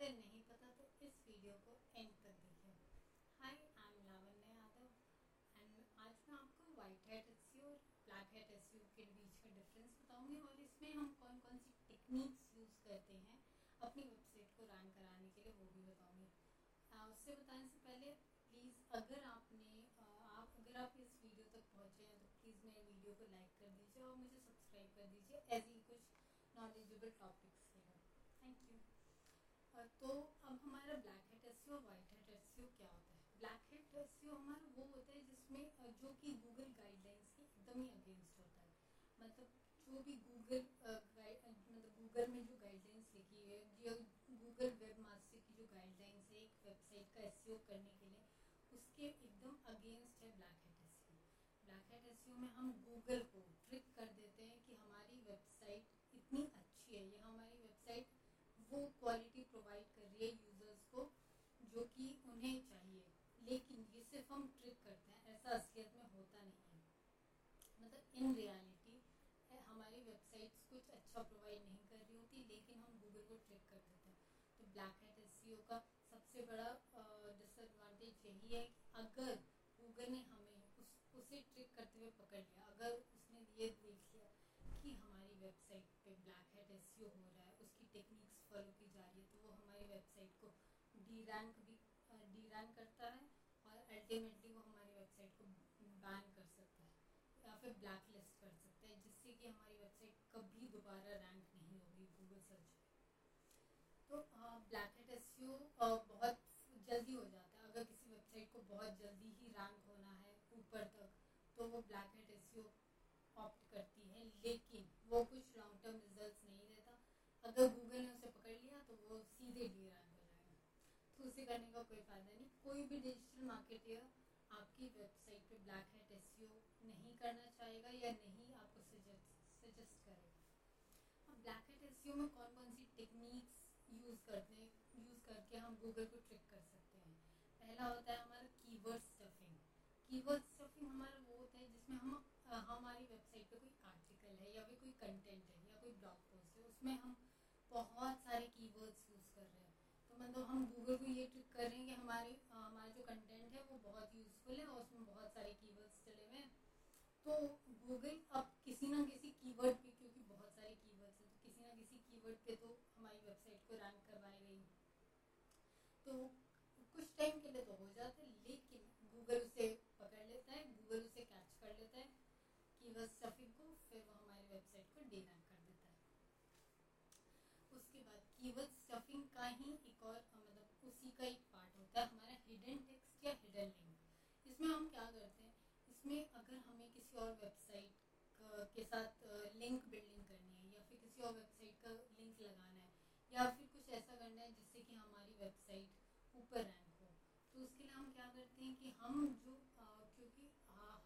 अगर नहीं पता तो इस वीडियो को एंड तक देखिए। Hi I am Lavanya Yadav and आज मैं आपको वाइट हेड एस और ब्लैक हेड एस के बीच का डिफरेंस बताऊँगी और इसमें हम कौन कौन सी टेक्निक्स यूज़ करते हैं, अपनी वेबसाइट को रैंक कराने के लिए वो भी बताऊँगी। उससे बताने से पहले प्लीज़ अगर आपने आप अगर आप इस वीडियो तक पहुँचे हैं तो प्लीज़ मेरे वीडियो को लाइक कर दीजिए और मुझे सब्सक्राइब कर दीजिए ऐसे ही कुछ नॉलेजेबल टॉपिक्स के लिए थैंक यू तो अब हमारा black head S white head S क्या होता है? ब्लैक हेड एस हमारा वो होता है जिसमें जो कि गूगल गाइडलाइंस के एकदम ही अगेंस्ट होता है। मतलब जो भी गूगल मतलब गूगल में जो गाइडलाइंस लिखी है जो गूगल वेब मास्टर की जो गाइडलाइंस है, एक वेबसाइट का एस करने के लिए, उसके एकदम अगेंस्ट है black head S black head S में हम गूगल को ट्रिक कर देते हैं कि हमारी वेबसाइट इतनी अच्छी है या हमारी वेबसाइट वो क्वालिटी प्रोवाइड कर रही है यूज़र्स को जो उन्हें चाहिए। लेकिन ये सिर्फ़ हम ट्रिक करते हैं, ऐसा असलियत में होता नहीं है। मतलब इन रियलिटी हमारी वेबसाइट्स कुछ अच्छा प्रोवाइड नहीं कर रही होती, लेकिन हम गूगल को ट्रिक कर देते हैं। तो ब्लैक हेड एस का सबसे बड़ा डिसएडवांटेज यही है कि अगर गूगल ने हमें उस, उसे ट्रिक करते हुए पकड़ लिया, अगर उसने ये देख लिया कि हमारी वेबसाइट पे ब्लैक हेड एस हो रहा है, उसकी टेक्निक्स फॉलो की जा रही है तो वो हमारी वेबसाइट को डी रैंक रैंक करता है और अल्टीमेटली वो हमारी वेबसाइट को बैन कर सकता है या फिर ब्लैक लिस्ट कर सकता है, जिससे कि हमारी वेबसाइट कभी दोबारा रैंक नहीं होगी गूगल सर्च तो ब्लैक हेड एस बहुत जल्दी हो जाता है। अगर किसी वेबसाइट को बहुत जल्दी ही रैंक होना है ऊपर तक तो वो ब्लैक हेड एस ऑप्ट करती है। लेकिन वो कुछ तो करने का कोई फ़ायदा नहीं। कोई भी डिजिटल मार्केटर आपकी वेबसाइट पे ब्लैक हेड एस नहीं करना चाहेगा या नहीं आपको सजेस्ट करेगा। अब ब्लैक हेड एस में कौन कौन सी टेक्निक्स यूज़ करते हैं यूज़ करके हम गूगल को ट्रिक कर सकते हैं। पहला होता है हमारा कीवर्ड स्टफिंग कीवर्ड स्टफिंग हमारा वो होता है जिसमें हम हमारी वेबसाइट पे कोई आर्टिकल है या फिर कोई कंटेंट है या कोई ब्लॉग पोस्ट है, उसमें हम बहुत सारे कीवर्ड्स यूज़ कर रहे हैं तो मतलब हम गूगल को ये ट्रिक कर रहे हैं कि हमारे हमारा जो कंटेंट है वो बहुत यूज़फुल है और उसमें बहुत सारे कीवर्ड्स चले हुए हैं। तो गूगल अब किसी ना किसी कीवर्ड पे, क्योंकि बहुत सारे कीवर्ड्स हैं तो किसी ना किसी कीवर्ड पे तो हमारी वेबसाइट को रैंक करवाएगा तो कुछ टाइम के लिए तो हो जाता है, लेकिन गूगल उसे पकड़ लेता है गूगल उसे कैच कर लेता है कीवर्ड स्टफिंग को, फिर वो हमारी वेबसाइट को डी रैंक कर देता है। उसके बाद कीवर्ड स्टफिंग का ही एक और का एक पार्ट होता है, हमारा हिडन टेक्स्ट या हिडन लिंक इसमें हम क्या करते हैं? इसमें अगर हमें किसी और वेबसाइट के साथ लिंक बिल्डिंग करनी है, या फिर किसी और वेबसाइट का लिंक लगाना है, या फिर कुछ ऐसा करना है जिससे कि हमारी वेबसाइट ऊपर रैंक हो तो उसके लिए हम क्या करते हैं कि हम जो क्योंकि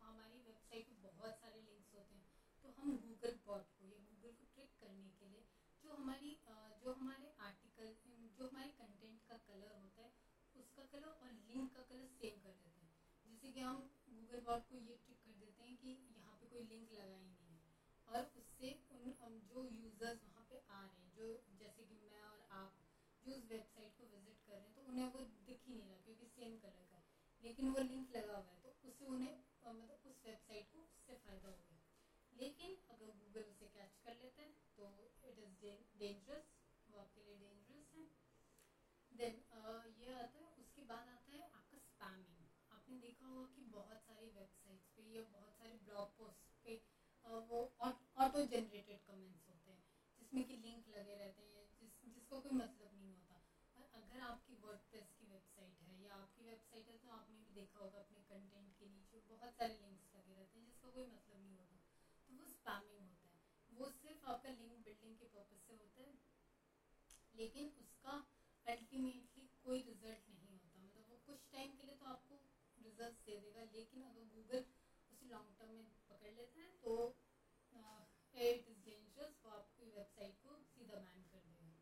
हमारी वेबसाइट पर बहुत सारे लिंक्स होते हैं तो हम गूगल बॉट को या गूगल को ट्रिक करने के लिए जो हमारी जो हमारे आर्टिकल जो हमारे कंटेंट का कलर होता है उसका कलर और लिंक का कलर सेम कर देते हैं जैसे कि हम बॉट को ये ट्रिक कर देते हैं कि यहाँ पे कोई लिंक लगा ही नहीं है, और उससे उन जो यूज़र्स वहाँ पे आ रहे हैं, जो जैसे कि मैं और आप जो उस वेबसाइट को विज़िट कर रहे हैं तो उन्हें वो दिख ही नहीं रहा क्योंकि सेम कलर का लेकिन वो लिंक लगा हुआ है तो उससे उन्हें मतलब उस वेबसाइट को उससे फ़ायदा हो गया। लेकिन अगर गूगल उसे कैच कर लेता है तो इट इज़ डेंजरस वो आपके लिए डेंजरस है। देन ये आता है, उसके बाद आता है आपका स्पैमिंग आपने देखा होगा कि बहुत सारी वेबसाइट्स पे या बहुत सारे ब्लॉग पोस्ट पे वो ऑटो जनरेटेड कमेंट्स होते हैं, जिसमें कि लिंक लगे रहते हैं, जिस, जिसका कोई मतलब नहीं होता। और अगर आपकी वर्डप्रेस की वेबसाइट है या आपकी वेबसाइट है तो आपने भी देखा होगा अपने कंटेंट के नीचे बहुत सारे लिंक्स लगे रहते हैं, जिसका कोई मतलब नहीं होता। तो वो स्पैमिंग होता है। वो सिर्फ़ आपका लिंक बिल्डिंग के पर्पज से होता है, लेकिन उसका अल्टीमेटली कोई रिज़ल्ट नहीं होता मतलब वो कुछ टाइम के लिए तो आपको रिज़ल्ट दे देगा, लेकिन अगर गूगल उसे लॉन्ग टर्म में पकड़ लेता है तो इट इज़ डेंजरस वो आपकी वेबसाइट को सीधा बैन कर देगा।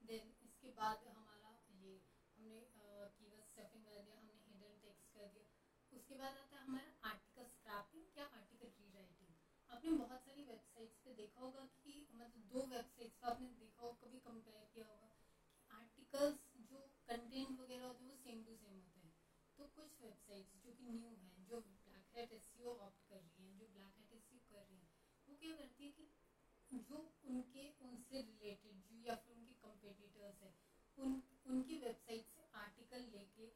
देन इसके बाद हमारा ये, हमने कीवर्ड स्टफिंग कर दिया, हमने हिडन टेक्स्ट कर दिया। उसके बाद आता है हमारा आर्टिकल स्क्रैपिंग या आर्टिकल रीराइटिंग आपने बहुत सारी वेबसाइट्स पे देखा होगा कि मतलब दो वेबसाइट्स पे आपने देखा होगा, कभी कंपेयर किया होगा वेबसाइट्स जो कि न्यू हैं, जो ब्लैक एस ऑप्ट कर रही हैं, जो ब्लैक एस कर रही हैं, वो क्या करती है कि जो उनके, उनसे रिलेटेड जो या फिर उनके कंपेटिटर्स हैं, उन, उनकी वेबसाइट से आर्टिकल लेके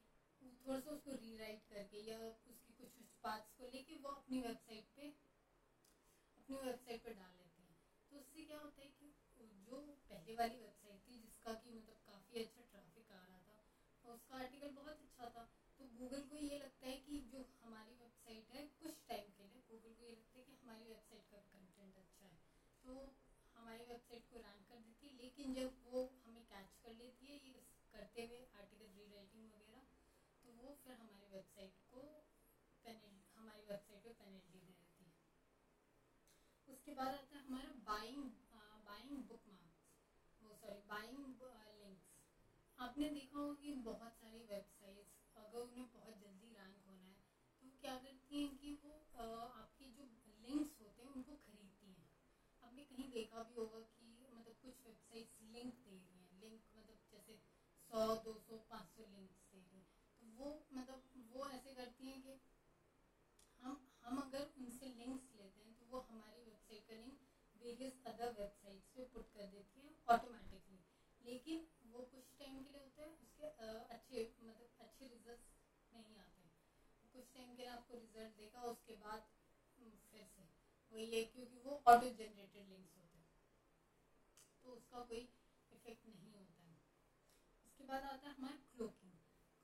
थोड़ा सा उसको रीराइट करके या उसकी कुछ कुछ पार्ट्स को लेके वो अपनी वेबसाइट पे, अपनी वेबसाइट पर डाल लेते हैं। तो उससे क्या होता है कि जो पहले वाली वेबसाइट थी जिसका कि मतलब काफ़ी अच्छा ट्रैफ़िक आ रहा था और उसका आर्टिकल बहुत अच्छा था तो गूगल को ये लगता है कि जो हमारी वेबसाइट है, कुछ टाइम के लिए गूगल को ये लगता है कि हमारी वेबसाइट का कंटेंट अच्छा है। तो हमारी वेबसाइट को रैंक कर देती है, लेकिन जब वो हमें कैच कर लेती है, ये करते हुए आर्टिकल रीराइटिंग वगैरह तो वो फिर हमारी वेबसाइट को पेनल्टी हमारी वेबसाइट पे पेनल्टी दे देती है। उसके बाद आता है हमारा बाइंग बाइंग बुक मार्क्स वो सॉरी बाइंग लिंक्स आपने देखा होगा कि बहुत सारी वेबसाइट्स अगर उन्हें बहुत जल्दी रैंक होना है तो क्या करती हैं कि वो आपके जो लिंक्स होते हैं, उनको खरीदती हैं। आपने कहीं देखा भी होगा कि मतलब कुछ वेबसाइट्स लिंक दे रही हैं। लिंक मतलब जैसे सौ, दो सौ, पाँच सौ लिंक्स दे रही हैं। तो वो मतलब वो ऐसे करती हैं कि हम हम अगर उनसे लिंक्स लेते हैं तो वो हमारी वेबसाइट का लिंक वेरियस अदर वेबसाइट्स पे पुट कर देती हैं ऑटोमेटिकली लेकिन वो कुछ टाइम के लिए होता है उसके अच्छे मतलब अच्छे रिज़ल्ट नहीं आते कुछ टाइम के आपको रिज़ल्ट देगा उसके बाद फिर से। वही है क्योंकि वो ऑटो जनरेटेड लिंक्स होते हैं। तो उसका कोई इफ़ेक्ट नहीं होता है। उसके बाद आता है हमारा क्लोकिंग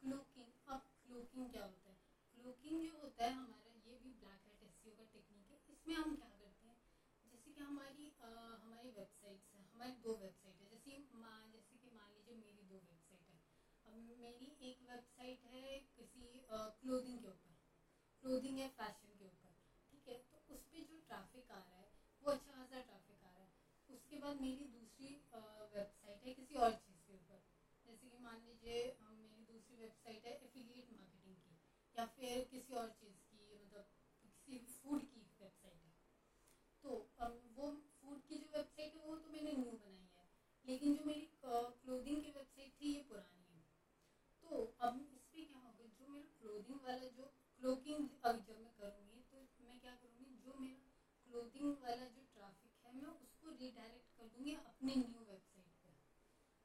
क्लोकिंग अब क्लोकिंग क्या होता है? क्लोकिंग जो होता है हमारा ये भी ब्लैक हेट एस का टेक्निक है। इसमें हम क्या करते हैं? जैसे कि हमारी आ, हमारी वेबसाइट्स हैं हमारी दो वेबसाइट है जैसे मान जैसे कि मान लीजिए मेरी दो वेबसाइट है एक वेबसाइट है किसी क्लोथिंग के ऊपर। क्लोथिंग या फ़ैशन के ऊपर। ठीक है? तो उस पर जो ट्रैफ़िक आ रहा है, वो अच्छा खासा ट्रैफ़िक आ रहा है। उसके बाद मेरी दूसरी वेबसाइट है किसी और चीज़ के ऊपर। जैसे कि मान लीजिए मेरी दूसरी वेबसाइट है एफिलिएट मार्केटिंग की, या फिर किसी और चीज़ की मतलब किसी फ़ूड की वेबसाइट है। तो वो फ़ूड की जो वेबसाइट है, वो तो मैंने न्यू बनाई है। लेकिन जो मेरी क्लोथिंग की वेबसाइट थी, ये पुरानी है तो अब इस पर क्या होगा जो मेरा क्लोथिंग वाला जो क्लोकिंग अब जब मैं करूँगी तो मैं क्या करूँगी जो मेरा क्लोथिंग वाला जो ट्रैफ़िक है मैं उसको रिडायरेक्ट कर दूँगी अपने न्यू वेबसाइट पर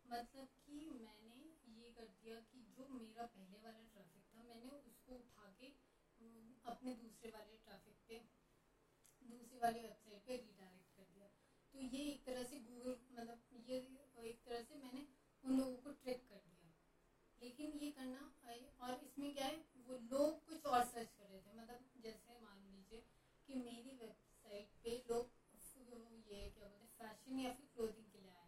मतलब कि मैंने ये कर दिया कि जो मेरा पहले वाला ट्रैफ़िक था। मैंने उसको उठा के अपने दूसरे वाले ट्रैफ़िक पे, दूसरी वाली वेबसाइट पे रिडायरेक्ट कर दिया। तो ये एक तरह से गूगल मतलब ये, एक तरह से मैंने उन लोगों को ट्रिक कर दिया। लेकिन ये करना और इसमें क्या है, वो लोग कुछ और सर्च कर रहे थे। मतलब जैसे मान लीजिए कि मेरी वेबसाइट पे लोग ये क्या बोलते हैं फ़ैशन या फिर क्लोथिंग के लिए आए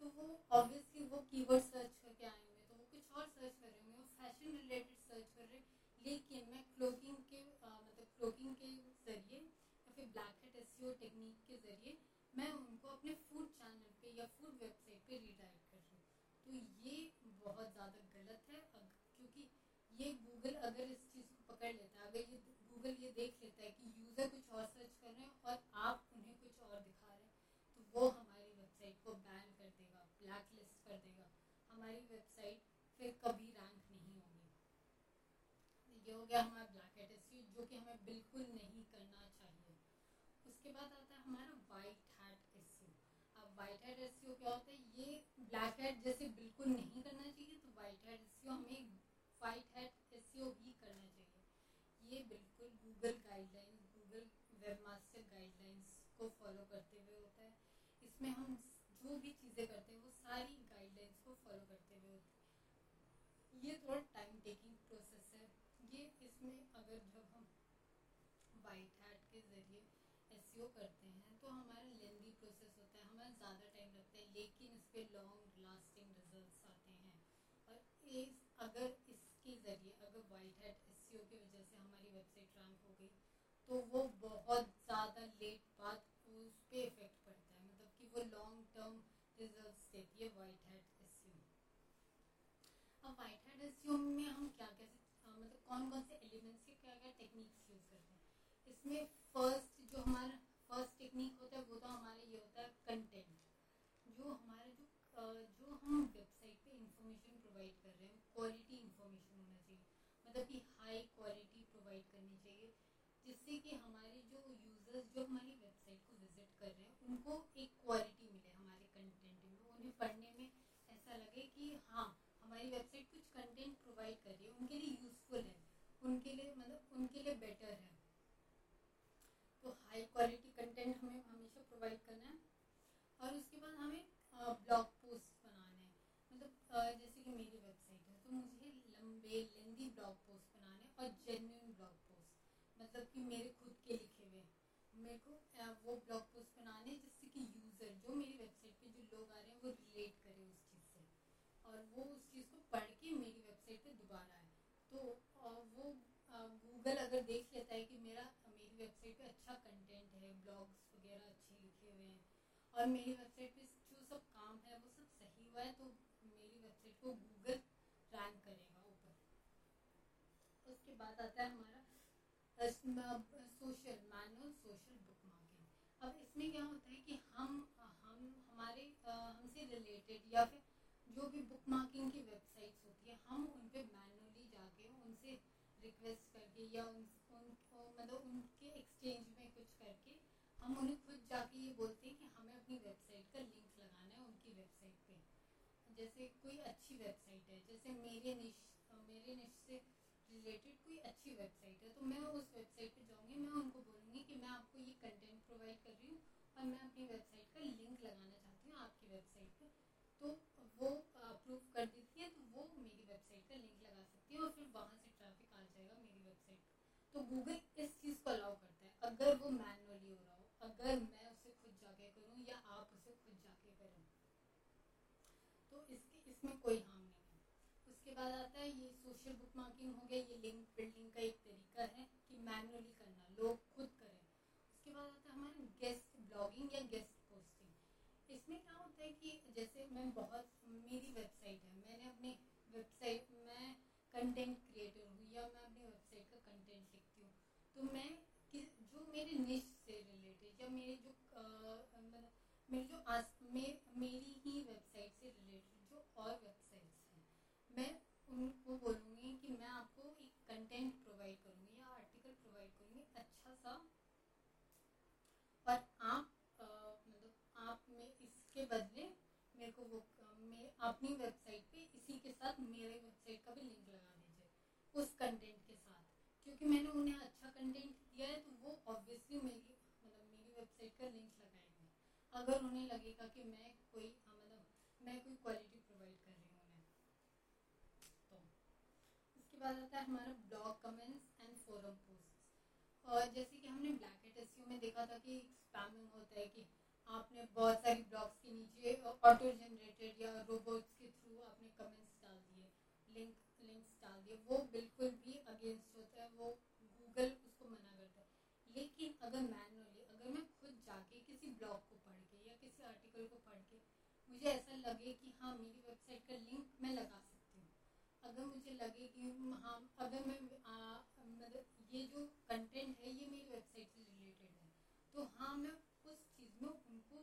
तो वो ऑब्वियसली वो कीवर्ड सर्च करके आए हुए तो वो कुछ और सर्च कर रहे होंगे वो फ़ैशन रिलेटेड सर्च कर रहे लेकिन मैं क्लोथिंग के आ, मतलब क्लोथिंग के ज़रिए या फिर हेट टेक्निक के ज़रिए मैं उनको अपने फ़ूड चैनल पे या फ़ूड वेबसाइट पे रिडायरेक्ट कर रही हूँ। तो ये बहुत ज़्यादा गलत है क्योंकि ये गूगल अगर इस चीज़ को पकड़ लेता है, अगर ये गूगल ये देख लेता है कि यूज़र कुछ और सर्च कर रहे हैं और आप उन्हें कुछ और दिखा रहे हैं तो वो हमारी वेबसाइट को बैन कर देगा ब्लैक लिस्ट कर देगा। हमारी वेबसाइट फिर कभी रैंक नहीं होगी। ये हो गया हमारा ब्लैक हेट जो कि हमें बिल्कुल नहीं करना उसके बाद आता है हमारा वाइट हैट एस अब वाइट हैट एस क्या होता है? ये ब्लैक हैट जैसे बिल्कुल नहीं करना चाहिए तो वाइट हैट एस हमें वाइट हैट एस ही करना चाहिए. ये बिल्कुल Google guidelines Google webmaster guidelines को फॉलो करते हुए होता है. इसमें हम जो भी चीज़ें करते हैं, वो सारी गाइडलाइंस को फॉलो करते हुए होते हैं. ये थोड़ा टाइम टेकिंग प्रोसेस है. ये इसमें अगर जब हम वाइट हैट के ज़रिए एस करते हैं? तो हमारा लेंदी प्रोसेस होता है, हमारा ज़्यादा टाइम लगता है, लेकिन इस पर लॉन्ग मतलब कि हाई क्वालिटी प्रोवाइड करनी चाहिए, जिससे कि हमारे जो यूज़र्स जो हमारी वेबसाइट को विज़िट कर रहे हैं, उनको एक क्वालिटी मिले हमारे कंटेंट में। उन्हें पढ़ने में ऐसा लगे कि हाँ हमारी वेबसाइट कुछ कंटेंट प्रोवाइड कर रही है, उनके लिए यूज़फुल है, उनके लिए मतलब उनके लिए बेटर है। तो हाई क्वालिटी कंटेंट हमें हमेशा प्रोवाइड करना है। और उसके बाद हमें ब्लॉग पोस्ट बनाने हैं। मतलब जैसे कि मेरी वेबसाइट है तो मुझे लंबे लेंदी ब्लॉग मतलब कि मेरे खुद के लिखे हुए मेरे को वो ब्लॉग पोस्ट बनाने जिससे कि यूज़र जो मेरी वेबसाइट पे जो लोग आ रहे हैं वो रिलेट करें उस चीज़ से। और वो उस चीज़ को पढ़ के मेरी वेबसाइट पे दोबारा आए। तो वो गूगल अगर देख लेता है कि मेरा, मेरी वेबसाइट पे अच्छा कंटेंट है ब्लॉग्स वगैरह अच्छे लिखे हुए हैं, और मेरी वेबसाइट पे जो सब काम है वो सब सही हुआ है तो मेरी वेबसाइट को गूगल रैंक करेगा ऊपर। उसके बाद आता है हमारा social manual social bookmarking अब इसमें क्या होता है कि हम हम हमारे हमसे रिलेटेड या फिर जो भी बुक मार्किंग की वेबसाइट्स होती है हम उन पर मैनुअली जाके उनसे रिक्वेस्ट करके या उन, उन मतलब उनके एक्सचेंज में कुछ करके हम उन्हें खुद जाके ये बोलते हैं कि हमें अपनी वेबसाइट का लिंक लगाना है उनकी वेबसाइट पे। जैसे कोई अच्छी वेबसाइट है जैसे मेरे निश मेरे निश से रिलेटेड कोई अच्छी उस वेबसाइट पे जाऊँगी, मैं उनको बोलूँगी कि मैं आपको ये कंटेंट प्रोवाइड कर रही हूँ और मैं अपनी वेबसाइट का लिंक लगाना चाहती हूँ आपकी वेबसाइट पे। तो वो अप्रूव कर देती है तो वो मेरी वेबसाइट का लिंक लगा सकती है और फिर वहाँ से ट्रैफ़िक आ जाएगा मेरी वेबसाइट पर तो गूगल इस चीज़ को अलाउ करता है। अगर वो मैनुअली हो रहा हो, अगर मैं उसे खुद जाके करूँ या आप उसे खुद जाके करें तो इसके, इसमें कोई हार्म नहीं है। उसके बाद आता है, ये सोशल बुक मार्किंग हो गया, ये लिंक बिल्डिंग का एक तरीका है कि मैनुअली करना लोग खुद करें उसके बाद आता है हमारा गेस्ट ब्लॉगिंग या गेस्ट पोस्टिंग इसमें क्या होता है कि जैसे मैं बहुत मेरी वेबसाइट है मैंने अपने वेबसाइट में कंटेंट क्रिएटर हूँ या मैं अपनी वेबसाइट का कंटेंट लिखती हूँ तो मैं जो मेरे निश से रिलेटेड या मेरे जो मतलब मेरे जो आस मे, मेरी ही वेबसाइट से रिलेटेड जो और वेबसाइट्स हैं मैं उनको बोलूँगी कि मैं आपको एक कंटेंट प्रोवाइड करूँगी या आर्टिकल प्रोवाइड करूँगी अच्छा सा और आप मतलब आप में इसके बदले मेरे को वो मैं अपनी वेबसाइट पे इसी के साथ मेरे वेबसाइट का भी लिंक लगा दीजिए, उस कंटेंट के साथ। क्योंकि मैंने उन्हें अच्छा कंटेंट दिया है तो वो ऑब्वियसली मेरी मतलब मेरी वेबसाइट का लिंक लगाएँगे। अगर उन्हें लगेगा कि मैं कोई मतलब मैं कोई क्वालिटी प्रोवाइड कर रही हूँ उन्हें तो। उसके बाद आता है हमारा blog comments and forum post और जैसे कि हमने ब्लैक हेट एस में देखा था कि स्पैमिंग होता है कि आपने बहुत सारी ब्लॉग्स के नीचे ऑटो जनरेटेड या रोबोट्स के थ्रू आपने कमेंट्स डाल दिए लिंक लिंक्स डाल दिए। वो बिल्कुल भी अगेंस्ट होता है, वो गूगल उसको मना करता है। लेकिन अगर मैनुअली अगर मैं खुद जाके किसी ब्लॉग को पढ़ के या किसी आर्टिकल को पढ़ के, मुझे ऐसा लगे कि हाँ मेरी वेबसाइट का लिंक मैं लगा सकती हूँ। अगर मुझे लगे कि हाँ अगर मैं मतलब ये जो कंटेंट है ये मेरी वेबसाइट से रिलेटेड है तो हाँ मैं उस चीज़ में उनको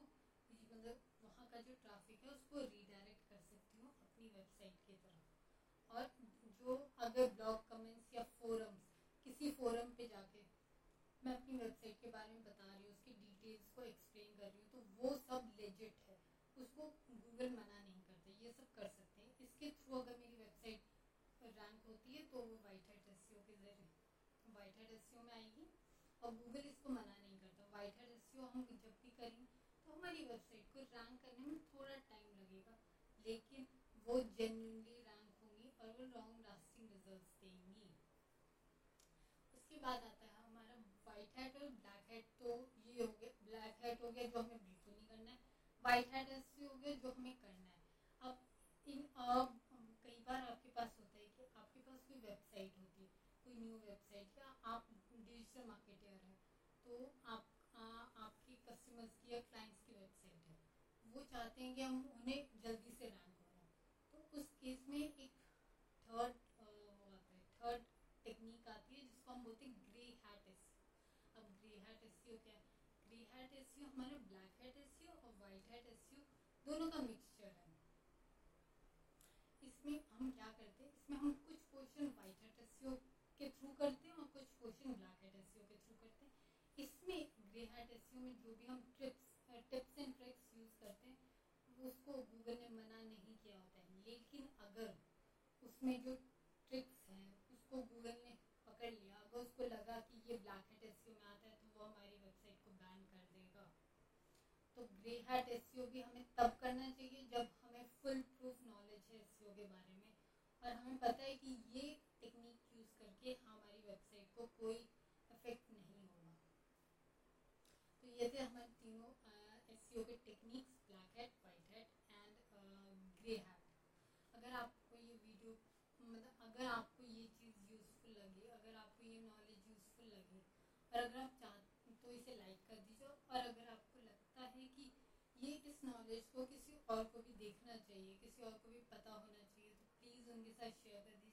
मतलब वहाँ का जो ट्रैफ़िक है उसको रीडायरेक्ट कर सकती हूँ अपनी वेबसाइट की तरफ़ और जो अगर ब्लॉग कमेंट्स या फोरम्स किसी फोरम पे जाके मैं अपनी वेबसाइट के बारे में बता रही हूँ उसकी डिटेल्स को एक्सप्लेन कर रही हूँ तो वो सब लेजिट है उसको गूगल मना नहीं करते ये सब कर सकते हैं इसके थ्रू अगर मेरी वेबसाइट रैंक होती है तो वो वाइट हेड एस के ज़रिए वाइट हेड एस में आएगी और गूगल इसको मना नहीं करता वाइट हेड एस हम जब भी करें तो हमारी वेबसाइट को रैंक करने में थोड़ा टाइम लगेगा। लेकिन वो जेन्यूनली रैंक होंगी और वो लॉन्ग लास्टिंग रिजल्ट्स देंगी। उसके बाद आता है हमारा वाइट हेड और ब्लैक हेड तो ये हो गया ब्लैक हेड हो गया जो हमें बिल्कुल नहीं करना है। वाइट हेड ऐसे हो गया जो हमें करना है। अब इन, अब कई बार आपके पास होता है कि आपके पास कोई वेबसाइट होती है, कोई न्यू वेबसाइट या आप डिजिटल मार्केटर है तो आप आ, आपकी कस्टमर्स की या क्लाइंट्स की वेबसाइट है वो चाहते हैं कि हम उन्हें जल्दी से रैंक हो रहा तो उस केस में एक थर्ड आता है थर्ड टेक्निक आती है, जिसको हम बोलते हैं ग्रे हैट एस अब ग्रे हैट एस क्या? है ग्रे हैट एस हमारे ब्लैक हैट एस और वाइट हैट एस दोनों का मिक्सचर है। इसमें हम क्या करते हैं? इसमें हम कुछ क्वेश्चन वाइट हैट एस के थ्रू करते हैं और कुछ क्वेश्चन ब्लैक हैट एस के थ्रू करते हैं। इसमें ग्रे हैट एस में जो भी हम trips tips and tricks use करते हैं उसको गूगल ने मना नहीं किया होता है। लेकिन अगर उसमें जो ट्रिक्स हैं, उसको गूगल ने पकड़ लिया, अगर उसको लगा कि ये ब्लैक हेड एस में आता है तो वो हमारी वेबसाइट को बैन कर देगा। तो ग्रे हैट एस भी हमें तब करना चाहिए जब हमें फुल प्रूफ नॉलेज है एस के बारे में। और हमें पता है कि ये टेक्निक यूज़ करके हमारी वेबसाइट को कोई इफ़ेक्ट नहीं होगा। तो ये थे हमारे तीनों एस के टेक्निक्स ग्रे हैबिट अगर आपको ये वीडियो मतलब अगर आपको ये चीज़ यूज़फुल लगे, अगर आपको ये नॉलेज यूज़फुल लगे, और अगर आप चाहते तो इसे लाइक कर दीजिए, और अगर आपको लगता है कि ये इस नॉलेज को किसी और को भी देखना चाहिए, किसी और को भी पता होना चाहिए तो प्लीज़ उनके साथ शेयर कर दीजिए।